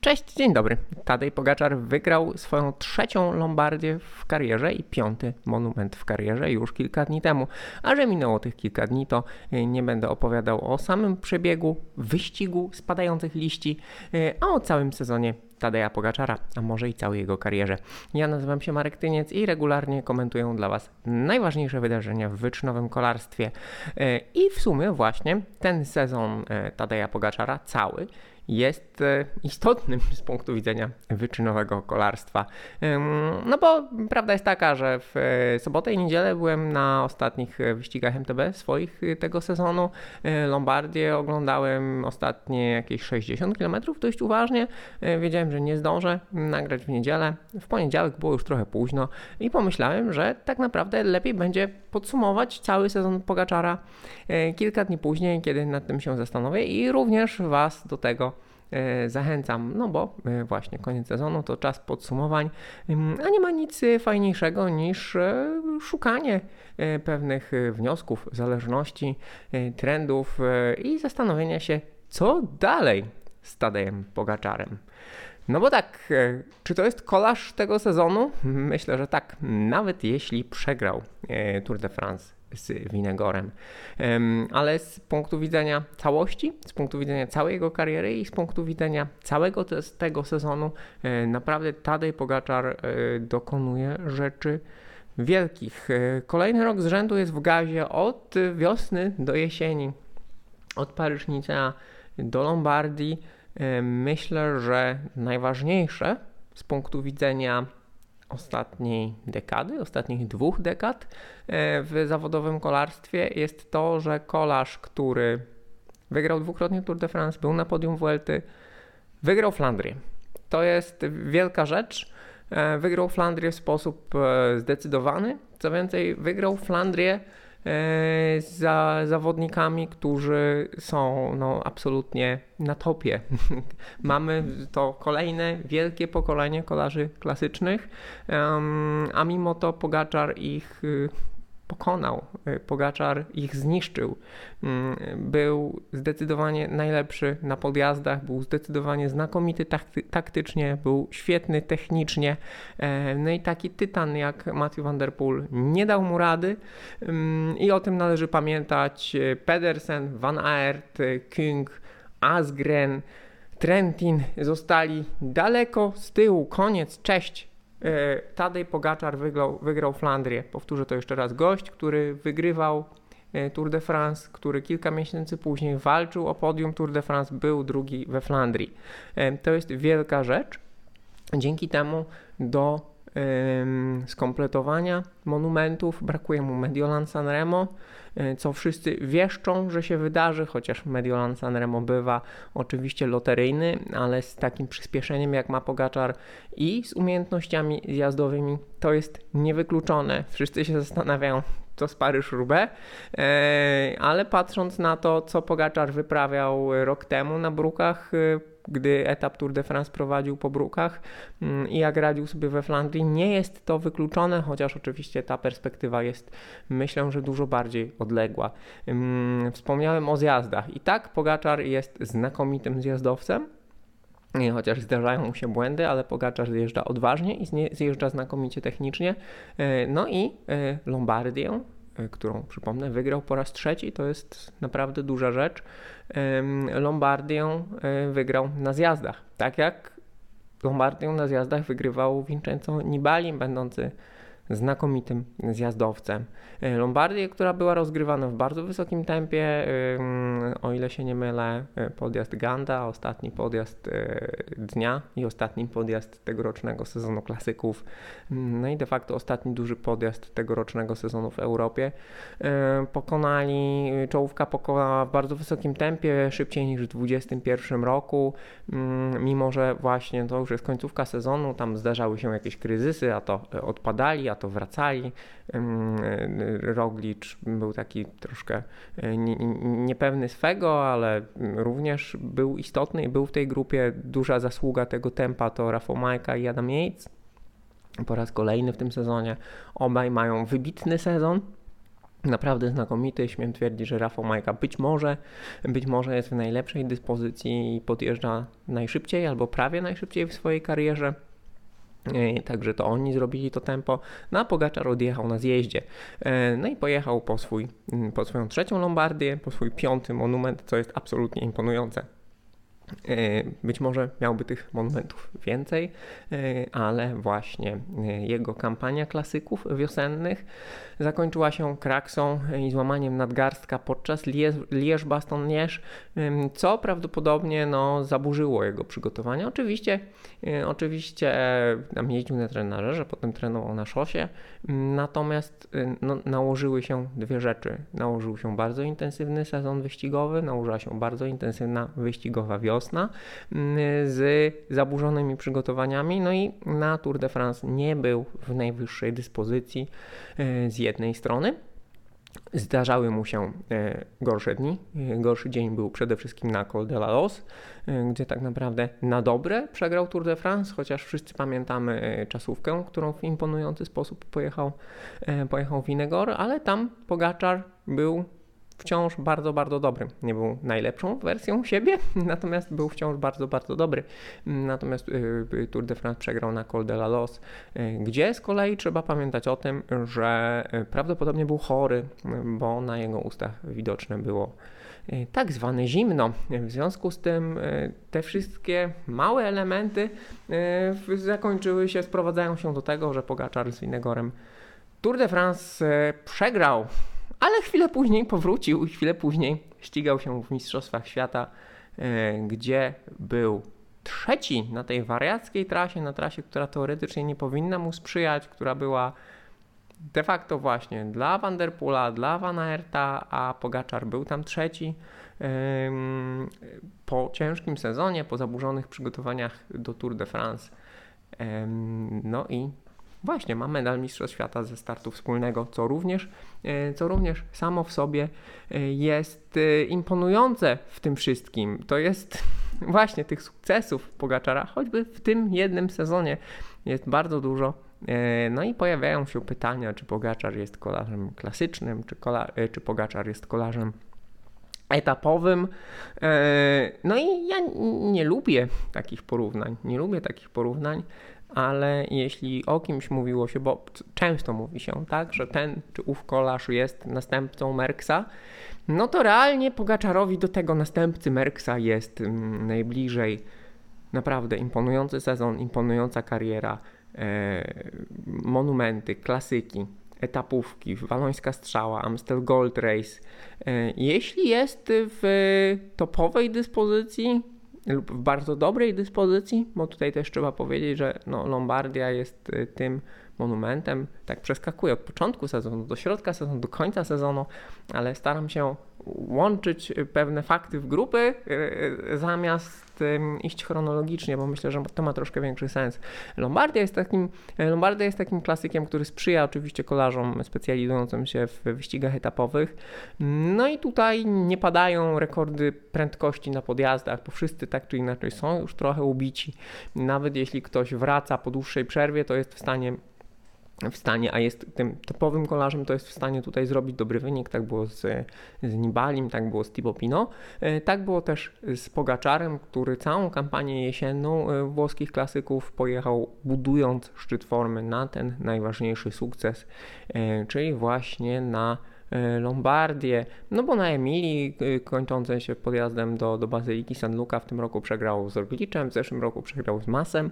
Cześć, dzień dobry. Tadej Pogaczar wygrał swoją trzecią Lombardię w karierze i piąty monument w karierze już kilka dni temu. A że minęło tych kilka dni, to e, nie będę opowiadał o samym przebiegu, wyścigu spadających liści, e, a o całym sezonie Tadeja Pogaczara, a może i całej jego karierze. Ja nazywam się Marek Tyniec i regularnie komentuję dla Was najważniejsze wydarzenia w wyczynowym kolarstwie. E, I w sumie właśnie ten sezon Tadeja Pogaczara cały jest e, istotnym z punktu widzenia wyczynowego kolarstwa. No bo prawda jest taka, że w e, sobotę i niedzielę byłem na ostatnich e, wyścigach MTB swoich tego sezonu. Lombardię oglądałem ostatnie jakieś 60 km dość uważnie. Wiedziałem, że nie zdążę nagrać w niedzielę. W poniedziałek było już trochę późno i pomyślałem, że tak naprawdę lepiej będzie podsumować cały sezon Pogaczara kilka dni później, kiedy nad tym się zastanowię i również Was do tego zachęcam, no bo e, właśnie koniec sezonu to czas podsumowań, a nie ma nic fajniejszego niż e, szukanie pewnych wniosków, zależności, trendów i zastanowienia się, co dalej z Tadejem Pogaczarem. No bo tak, czy to jest kolarz tego sezonu? Myślę, że tak, nawet jeśli przegrał Tour de France z Winegorem. Ale z punktu widzenia całości, z punktu widzenia całej jego kariery i z punktu widzenia całego te, tego sezonu, e, naprawdę Tadej Pogaczar e, dokonuje rzeczy wielkich. E, kolejny rok z rzędu jest w gazie od wiosny do jesieni, od Paryżnica do Lombardii. Myślę, że najważniejsze z punktu widzenia ostatniej dekady, ostatnich dwóch dekad e, w zawodowym kolarstwie jest to, że kolarz, który wygrał dwukrotnie Tour de France, był na podium Vuelty, wygrał Flandrię. To jest wielka rzecz. E, wygrał Flandrię w sposób e, zdecydowany. Co więcej, wygrał Flandrię za zawodnikami, którzy są no, absolutnie na topie. Mamy to kolejne wielkie pokolenie kolarzy klasycznych, a mimo to Pogaczar ich y, pokonał. Y, Pogaczar ich zniszczył. Mm, był zdecydowanie najlepszy na podjazdach, był zdecydowanie znakomity taktycznie, był świetny technicznie. E, no i taki tytan jak Matthew Van Der Poel nie dał mu rady mm, i o tym należy pamiętać. Pedersen, Van Aert, Kung, Asgren, Trentin zostali daleko z tyłu. Koniec, cześć. E, Tadej Pogaczar wygrał, wygrał Flandrię. Powtórzę to jeszcze raz. Gość, który wygrywał e, Tour de France, który kilka miesięcy później walczył o podium Tour de France, był drugi we Flandrii. E, to jest wielka rzecz. Dzięki temu do skompletowania monumentów brakuje mu Mediolan Sanremo, co wszyscy wieszczą, że się wydarzy, chociaż Mediolan Sanremo bywa oczywiście loteryjny, ale z takim przyspieszeniem jak ma Pogaczar i z umiejętnościami jazdowymi to jest niewykluczone. Wszyscy się zastanawiają, co z Paryż-Roubaix, ale patrząc na to, co Pogaczar wyprawiał rok temu na brukach, gdy etap Tour de France prowadził po brukach mm, i jak radził sobie we Flandrii. Nie jest to wykluczone, chociaż oczywiście ta perspektywa jest myślę, że dużo bardziej odległa. Mm, wspomniałem o zjazdach i tak Pogaczar jest znakomitym zjazdowcem. Chociaż zdarzają mu się błędy, ale Pogaczar zjeżdża odważnie i zjeżdża znakomicie technicznie. E, no i e, Lombardię którą przypomnę, wygrał po raz trzeci, to jest naprawdę duża rzecz. Lombardię e, wygrał na zjazdach, tak jak Lombardię na zjazdach wygrywał Vincenzo Nibali, będący znakomitym zjazdowcem. E, Lombardię, która była rozgrywana w bardzo wysokim tempie, o ile się nie mylę, e, podjazd Ganda, ostatni podjazd e, dnia i ostatni podjazd tegorocznego sezonu klasyków, mm, no i de facto ostatni duży podjazd tegorocznego sezonu w Europie. Pokonali, czołówka pokonała w bardzo wysokim tempie, szybciej niż w 2021 roku, mm, mimo że właśnie to już jest końcówka sezonu, tam zdarzały się jakieś kryzysy, a to odpadali, a to wracali. Roglicz był taki troszkę e, niepewny swego, ale również był istotny i był w tej grupie. Duża zasługa tego tempa to Rafał Majka i Adam Yates. Po raz kolejny w tym sezonie obaj mają wybitny sezon. Naprawdę znakomity, śmiem twierdzić, że Rafał Majka być może, być może jest w najlepszej dyspozycji i podjeżdża najszybciej albo prawie najszybciej w swojej karierze. E, także to oni zrobili to tempo. No a Pogaczar odjechał na zjeździe. E, no i pojechał po, swój, po swoją trzecią Lombardię, po swój piąty monument, co jest absolutnie imponujące. E, być może miałby tych monumentów więcej, ale właśnie jego kampania klasyków wiosennych zakończyła się kraksą i złamaniem nadgarstka podczas Liège-Bastogne, co prawdopodobnie no, zaburzyło jego przygotowania. Oczywiście, e, oczywiście tam jeździł na trenerze, potem trenował na szosie, natomiast e, no, nałożyły się dwie rzeczy. Nałożył się bardzo intensywny sezon wyścigowy, nałożyła się bardzo intensywna wyścigowa wiosna z zaburzonymi przygotowaniami, no i na Tour de France nie był w najwyższej dyspozycji e, z jednej strony. Zdarzały mu się e, gorsze dni. E, gorszy dzień był przede wszystkim na Col de la Los, gdzie tak naprawdę na dobre przegrał Tour de France, chociaż wszyscy pamiętamy czasówkę, którą w imponujący sposób pojechał, pojechał Winegor, ale tam Pogaczar był wciąż bardzo, bardzo dobry. Nie był najlepszą wersją siebie, natomiast był wciąż bardzo, bardzo dobry. Natomiast y, y, Tour de France przegrał na Col de la Los, y, gdzie z kolei trzeba pamiętać o tym, że prawdopodobnie był chory, bo na jego ustach widoczne było tak zwane zimno. W związku z tym te wszystkie małe elementy zakończyły się, sprowadzają się do tego, że Pogaczar z Winegorem Tour de France przegrał ale chwilę później powrócił i chwilę później ścigał się w Mistrzostwach Świata, e, gdzie był trzeci na tej wariackiej trasie, na trasie, która teoretycznie nie powinna mu sprzyjać, która była de facto właśnie dla Vanderpoola, dla Van Aerta, a Pogaczar był tam trzeci. Po ciężkim sezonie, po zaburzonych przygotowaniach do Tour de France. No i Właśnie, ma medal Mistrzostw Świata ze startu wspólnego, co również, e, co również samo w sobie e, jest e, imponujące w tym wszystkim. To jest właśnie tych sukcesów Pogaczara, choćby w tym jednym sezonie jest bardzo dużo. No i pojawiają się pytania, czy Pogaczar jest kolarzem klasycznym, czy, kola, czy Pogaczar jest kolarzem etapowym. No i ja nie lubię takich porównań. Nie lubię takich porównań ale jeśli o kimś mówiło się, bo często mówi się tak, że ten czy ów kolarz jest następcą Merksa, no to realnie Pogaczarowi do tego następcy Merksa jest mm, najbliżej. Naprawdę imponujący sezon, imponująca kariera, e, monumenty, klasyki, etapówki, walońska strzała, Amstel Gold Race. E, jeśli jest w topowej dyspozycji, lub w bardzo dobrej dyspozycji, bo tutaj też trzeba powiedzieć, że no, Lombardia jest y, tym monumentem, tak przeskakuje od początku sezonu do środka sezonu, do końca sezonu, ale staram się łączyć pewne fakty w grupy y, y, zamiast iść chronologicznie, bo myślę, że to ma troszkę większy sens. Lombardia jest takim, Lombardia jest takim klasykiem, który sprzyja oczywiście kolarzom specjalizującym się w wyścigach etapowych. No i tutaj nie padają rekordy prędkości na podjazdach, bo wszyscy tak czy inaczej są już trochę ubici. Nawet jeśli ktoś wraca po dłuższej przerwie, to jest w stanie w stanie, a jest tym topowym kolarzem, to jest w stanie tutaj zrobić dobry wynik. Tak było z, z Nibalim, tak było z Thibaut e, tak było też z Pogaczarem, który całą kampanię jesienną e, włoskich klasyków pojechał budując szczyt formy na ten najważniejszy sukces, e, czyli właśnie na Lombardię, no bo na Emilii kończącej się podjazdem do, do Bazyliki San Luca w tym roku przegrał z Orgliczem, w zeszłym roku przegrał z Masem.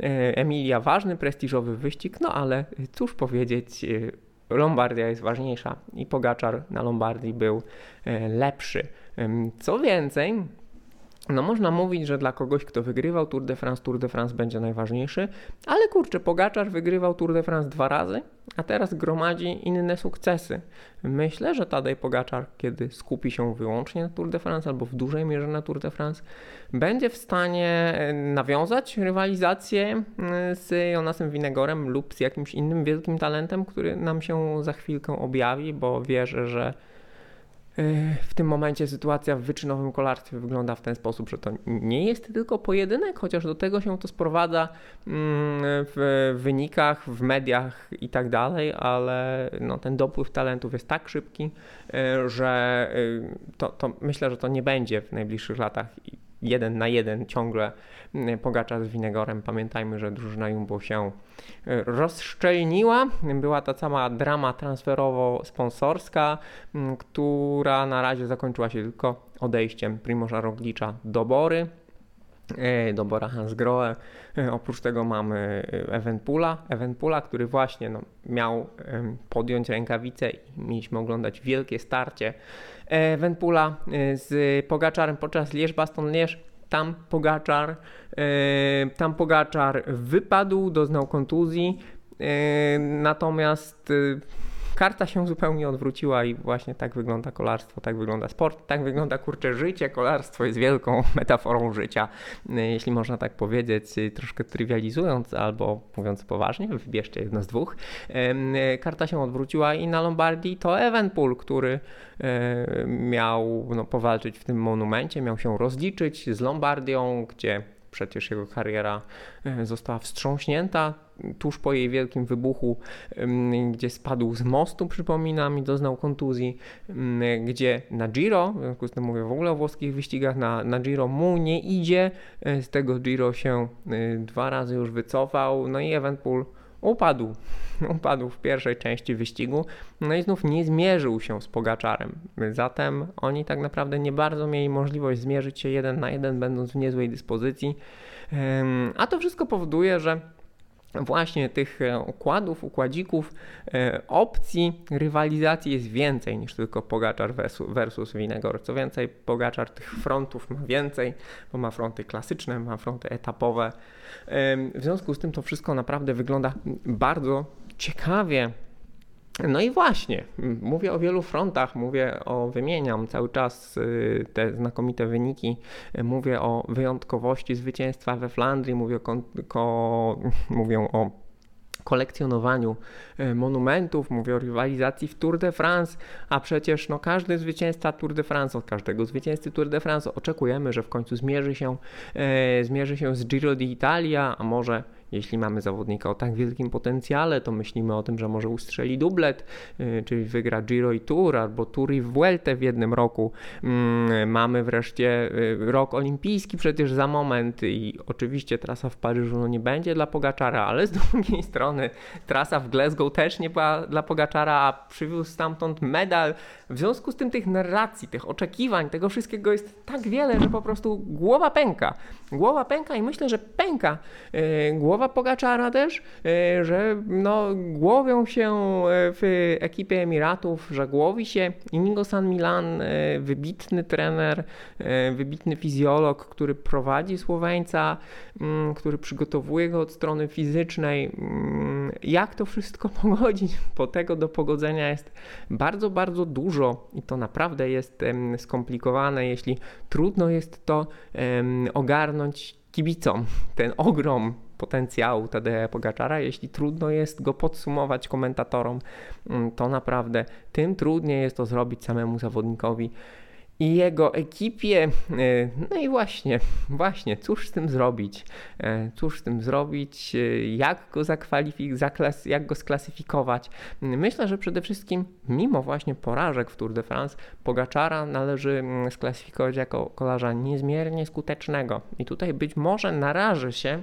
E, Emilia ważny, prestiżowy wyścig, no ale cóż powiedzieć, e, Lombardia jest ważniejsza i Pogaczar na Lombardii był e, lepszy. Co więcej, no można mówić, że dla kogoś, kto wygrywał Tour de France, Tour de France będzie najważniejszy, ale kurczę, Pogaczar wygrywał Tour de France dwa razy, a teraz gromadzi inne sukcesy. Myślę, że Tadej Pogaczar, kiedy skupi się wyłącznie na Tour de France albo w dużej mierze na Tour de France, będzie w stanie e, nawiązać rywalizację e, z Jonasem Winegorem lub z jakimś innym wielkim talentem, który nam się za chwilkę objawi, bo wierzę, że w tym momencie sytuacja w wyczynowym kolarstwie wygląda w ten sposób, że to nie jest tylko pojedynek, chociaż do tego się to sprowadza mm, w wynikach, w mediach i tak dalej, ale no, ten dopływ talentów jest tak szybki, e, że e, to, to myślę, że to nie będzie w najbliższych latach jeden na jeden ciągle mm, Pogacza z Winegorem. Pamiętajmy, że drużyna Jumbo się e, rozszczelniła. Była ta cała drama transferowo-sponsorska, mm, która na razie zakończyła się tylko odejściem Primoża Roglicza do Bory do Bora Hansgrohe. E, oprócz tego mamy Evenpula, Evenpula, który właśnie no, miał podjąć rękawice i mieliśmy oglądać wielkie starcie. Evenpula z Pogaczarem podczas Lierz-Baston-Lierz tam Pogaczar, e, tam Pogaczar wypadł, doznał kontuzji, e, natomiast e, karta się zupełnie odwróciła i właśnie tak wygląda kolarstwo, tak wygląda sport, tak wygląda kurcze życie. Kolarstwo jest wielką metaforą życia, jeśli można tak powiedzieć, troszkę trywializując albo mówiąc poważnie, wybierzcie jedno z dwóch. Karta się odwróciła i na Lombardii to Evenpool, który miał no, powalczyć w tym monumencie, miał się rozliczyć z Lombardią, gdzie przecież jego kariera e, została wstrząśnięta tuż po jej wielkim wybuchu, gdzie spadł z mostu, przypominam, i doznał kontuzji, gdzie na Giro, w związku z tym mówię w ogóle o włoskich wyścigach, na, na Giro mu nie idzie, e, z tego Giro się e, dwa razy już wycofał, no i Evenpool upadł. Upadł w pierwszej części wyścigu, no i znów nie zmierzył się z Pogaczarem. Zatem oni tak naprawdę nie bardzo mieli możliwość zmierzyć się jeden na jeden, będąc w niezłej dyspozycji. A to wszystko powoduje, że właśnie tych układów, układzików, e, opcji rywalizacji jest więcej niż tylko Pogaczar versus, versus Winegor. Co więcej, Pogaczar tych frontów ma więcej, bo ma fronty klasyczne, ma fronty etapowe. W związku z tym to wszystko naprawdę wygląda bardzo ciekawie. No i właśnie, mówię o wielu frontach, mówię o, wymieniam cały czas y, te znakomite wyniki, mówię o wyjątkowości zwycięstwa we Flandrii, mówię o, ko, mówię o kolekcjonowaniu e, monumentów, mówię o rywalizacji w Tour de France, a przecież no, każdy zwycięzca Tour de France, od każdego zwycięzcy Tour de France oczekujemy, że w końcu zmierzy się, e, zmierzy się z Giro d'Italia, a może jeśli mamy zawodnika o tak wielkim potencjale, to myślimy o tym, że może ustrzeli dublet, y, czyli wygra Giro i Tour, albo Tour i Vuelta w jednym roku. Mm, mamy wreszcie y, rok olimpijski przecież za moment i oczywiście trasa w Paryżu no nie będzie dla Pogaczara, ale z drugiej strony trasa w Glasgow też nie była dla Pogaczara, a przywiózł stamtąd medal. W związku z tym tych narracji, tych oczekiwań, tego wszystkiego jest tak wiele, że po prostu głowa pęka. Głowa pęka i myślę, że pęka y, głowa słowa Pogaczara też, e, że no, głowią się e, w ekipie Emiratów, że głowi się Inigo San Milan, e, wybitny trener, wybitny fizjolog, który prowadzi Słoweńca, mm, który przygotowuje go od strony fizycznej. Mm, jak to wszystko pogodzić? Bo tego do pogodzenia jest bardzo, bardzo dużo i to naprawdę jest skomplikowane, jeśli trudno jest to ogarnąć kibicom. Ten ogrom potencjału Tadeja Pogaczara, jeśli trudno jest go podsumować komentatorom, mm, to naprawdę tym trudniej jest to zrobić samemu zawodnikowi i jego ekipie. E, no i właśnie, właśnie, cóż z tym zrobić? E, cóż z tym zrobić? E, jak go zaklas- jak go sklasyfikować? Myślę, że przede wszystkim, mimo właśnie porażek w Tour de France, Pogaczara należy mm, sklasyfikować jako kolarza niezmiernie skutecznego. I tutaj być może naraży się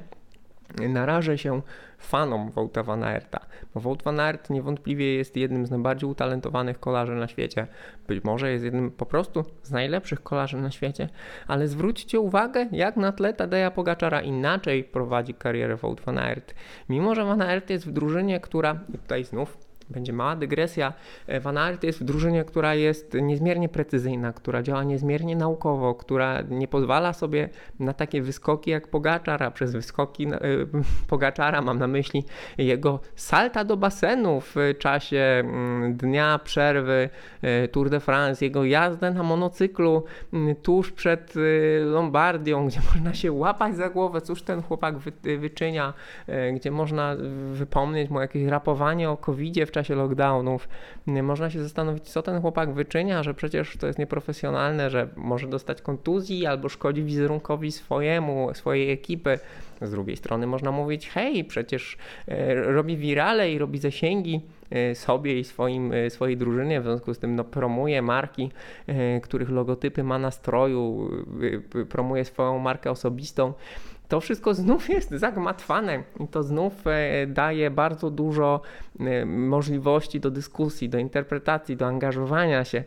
narażę się fanom Wouta van Aerta, bo Wout van Aert niewątpliwie jest jednym z najbardziej utalentowanych kolarzy na świecie. Być może jest jednym po prostu z najlepszych kolarzy na świecie, ale zwróćcie uwagę, jak na tle Tadeja Pogaczara inaczej prowadzi karierę Wout van Aert. Mimo, że van Aert jest w drużynie, która, tutaj znów będzie mała dygresja. E, Van Aert jest w drużynie, która jest niezmiernie precyzyjna, która działa niezmiernie naukowo, która nie pozwala sobie na takie wyskoki jak Pogaczar, a przez wyskoki y, Pogaczara mam na myśli jego salta do basenu w czasie mm, dnia przerwy y, Tour de France, jego jazdę na monocyklu y, tuż przed Lombardią, gdzie można się łapać za głowę, cóż ten chłopak wy, wyczynia, gdzie można wypomnieć mu jakieś rapowanie o covid w czasie czasie lockdownów. Można się zastanowić, co ten chłopak wyczynia, że przecież to jest nieprofesjonalne, że może dostać kontuzji albo szkodzi wizerunkowi swojemu, swojej ekipy. Z drugiej strony można mówić, hej, przecież e, robi wirale i robi zasięgi e, sobie i swoim, e, swojej drużynie, w związku z tym no, promuje marki, których logotypy ma na stroju, promuje swoją markę osobistą to wszystko znów jest zagmatwane i to znów daje bardzo dużo możliwości do dyskusji, do interpretacji, do angażowania się.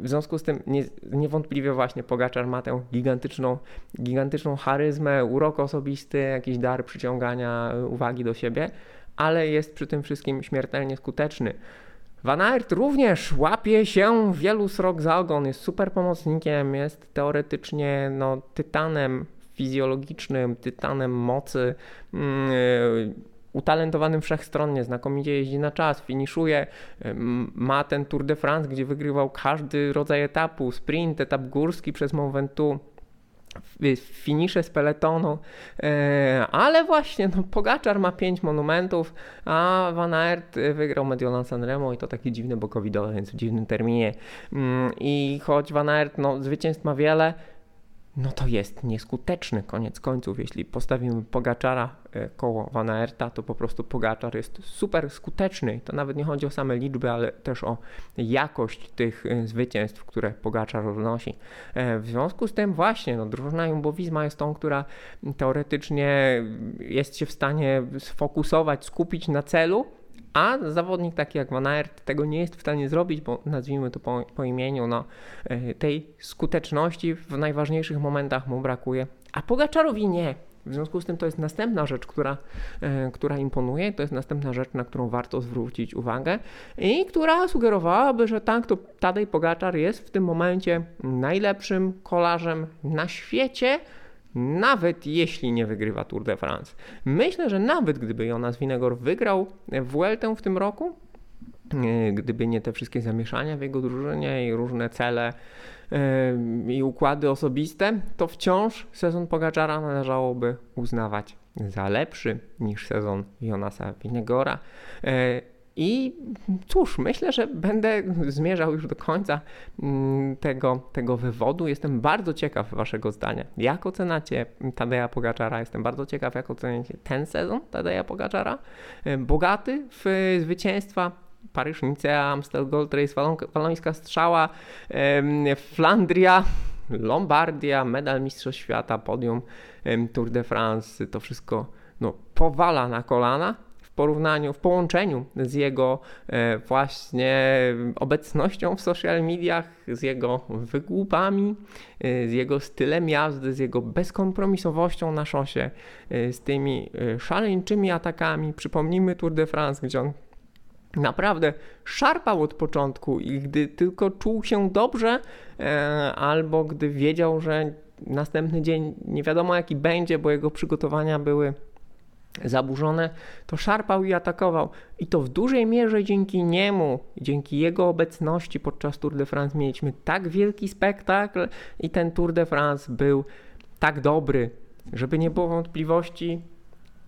W związku z tym niewątpliwie właśnie Pogaczar ma tę gigantyczną, gigantyczną charyzmę, urok osobisty, jakiś dar przyciągania uwagi do siebie, ale jest przy tym wszystkim śmiertelnie skuteczny. Van Aert również łapie się wielu srok za ogon, jest super pomocnikiem, jest teoretycznie no, tytanem fizjologicznym, tytanem mocy, yy, utalentowanym wszechstronnie, znakomicie jeździ na czas, finiszuje, ma ten Tour de France, gdzie wygrywał każdy rodzaj etapu, sprint, etap górski przez Mont Ventoux, finisze z peletonu, e, ale właśnie no, Pogaczar ma 5 monumentów, a Van Aert wygrał Mediolan Sanremo i to taki dziwny, bo covidowy, więc w dziwnym terminie. Mm, i choć Van Aert no, zwycięstw ma wiele, no to jest nieskuteczny koniec końców. Jeśli postawimy Pogaczara e, koło Van Aerta, to po prostu Pogaczar jest super skuteczny. To nawet nie chodzi o same liczby, ale też o jakość tych e, zwycięstw, które Pogaczar odnosi. E, w związku z tym właśnie no, drużyna Jumbowizma jest tą, która teoretycznie jest się w stanie sfokusować, skupić na celu, a zawodnik taki jak Van Aert tego nie jest w stanie zrobić, bo nazwijmy to po, po imieniu, no, e, tej skuteczności w najważniejszych momentach mu brakuje, a Pogaczarowi nie. W związku z tym to jest następna rzecz, która, e, która imponuje, to jest następna rzecz, na którą warto zwrócić uwagę i która sugerowałaby, że tak, to Tadej Pogaczar jest w tym momencie najlepszym kolarzem na świecie, nawet jeśli nie wygrywa Tour de France. Myślę, że nawet gdyby Jonas Winegor wygrał Vueltę w tym roku, e, gdyby nie te wszystkie zamieszania w jego drużynie i różne cele e, i układy osobiste, to wciąż sezon Pogaczara należałoby uznawać za lepszy niż sezon Jonasa Winegora. E, i cóż, myślę, że będę zmierzał już do końca mm, tego, tego wywodu. Jestem bardzo ciekaw Waszego zdania. Jak oceniacie Tadeja Pogaczara? Jestem bardzo ciekaw, jak oceniacie ten sezon Tadeja Pogaczara. Bogaty w zwycięstwa Paryż, Nicea, Amstel Gold Race, Walońska Strzała, Flandria, Lombardia, medal Mistrzostw Świata, podium Tour de France. To wszystko no, powala na kolana porównaniu, w połączeniu z jego e, właśnie obecnością w social mediach, z jego wygłupami, e, z jego stylem jazdy, z jego bezkompromisowością na szosie, e, z tymi szaleńczymi atakami. Przypomnijmy Tour de France, gdzie on naprawdę szarpał od początku i gdy tylko czuł się dobrze, albo gdy wiedział, że następny dzień nie wiadomo jaki będzie, bo jego przygotowania były zaburzone, to szarpał i atakował. I to w dużej mierze dzięki niemu, dzięki jego obecności podczas Tour de France mieliśmy tak wielki spektakl i ten Tour de France był tak dobry, żeby nie było wątpliwości.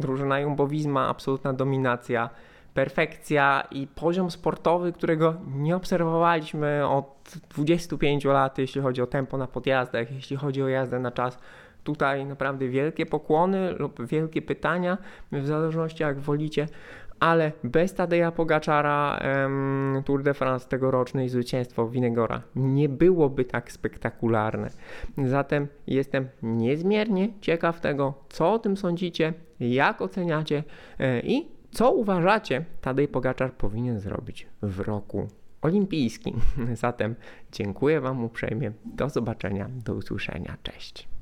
Drużyna Jumbowizma, absolutna dominacja, perfekcja i poziom sportowy, którego nie obserwowaliśmy od 25 lat, jeśli chodzi o tempo na podjazdach, jeśli chodzi o jazdę na czas tutaj naprawdę wielkie pokłony lub wielkie pytania, w zależności jak wolicie, ale bez Tadeja Pogaczara Tour de France tegoroczne i zwycięstwo Winegora nie byłoby tak spektakularne. Zatem jestem niezmiernie ciekaw tego, co o tym sądzicie, jak oceniacie e, i co uważacie Tadej Pogaczar powinien zrobić w roku olimpijskim. Zatem dziękuję Wam uprzejmie. Do zobaczenia, do usłyszenia. Cześć.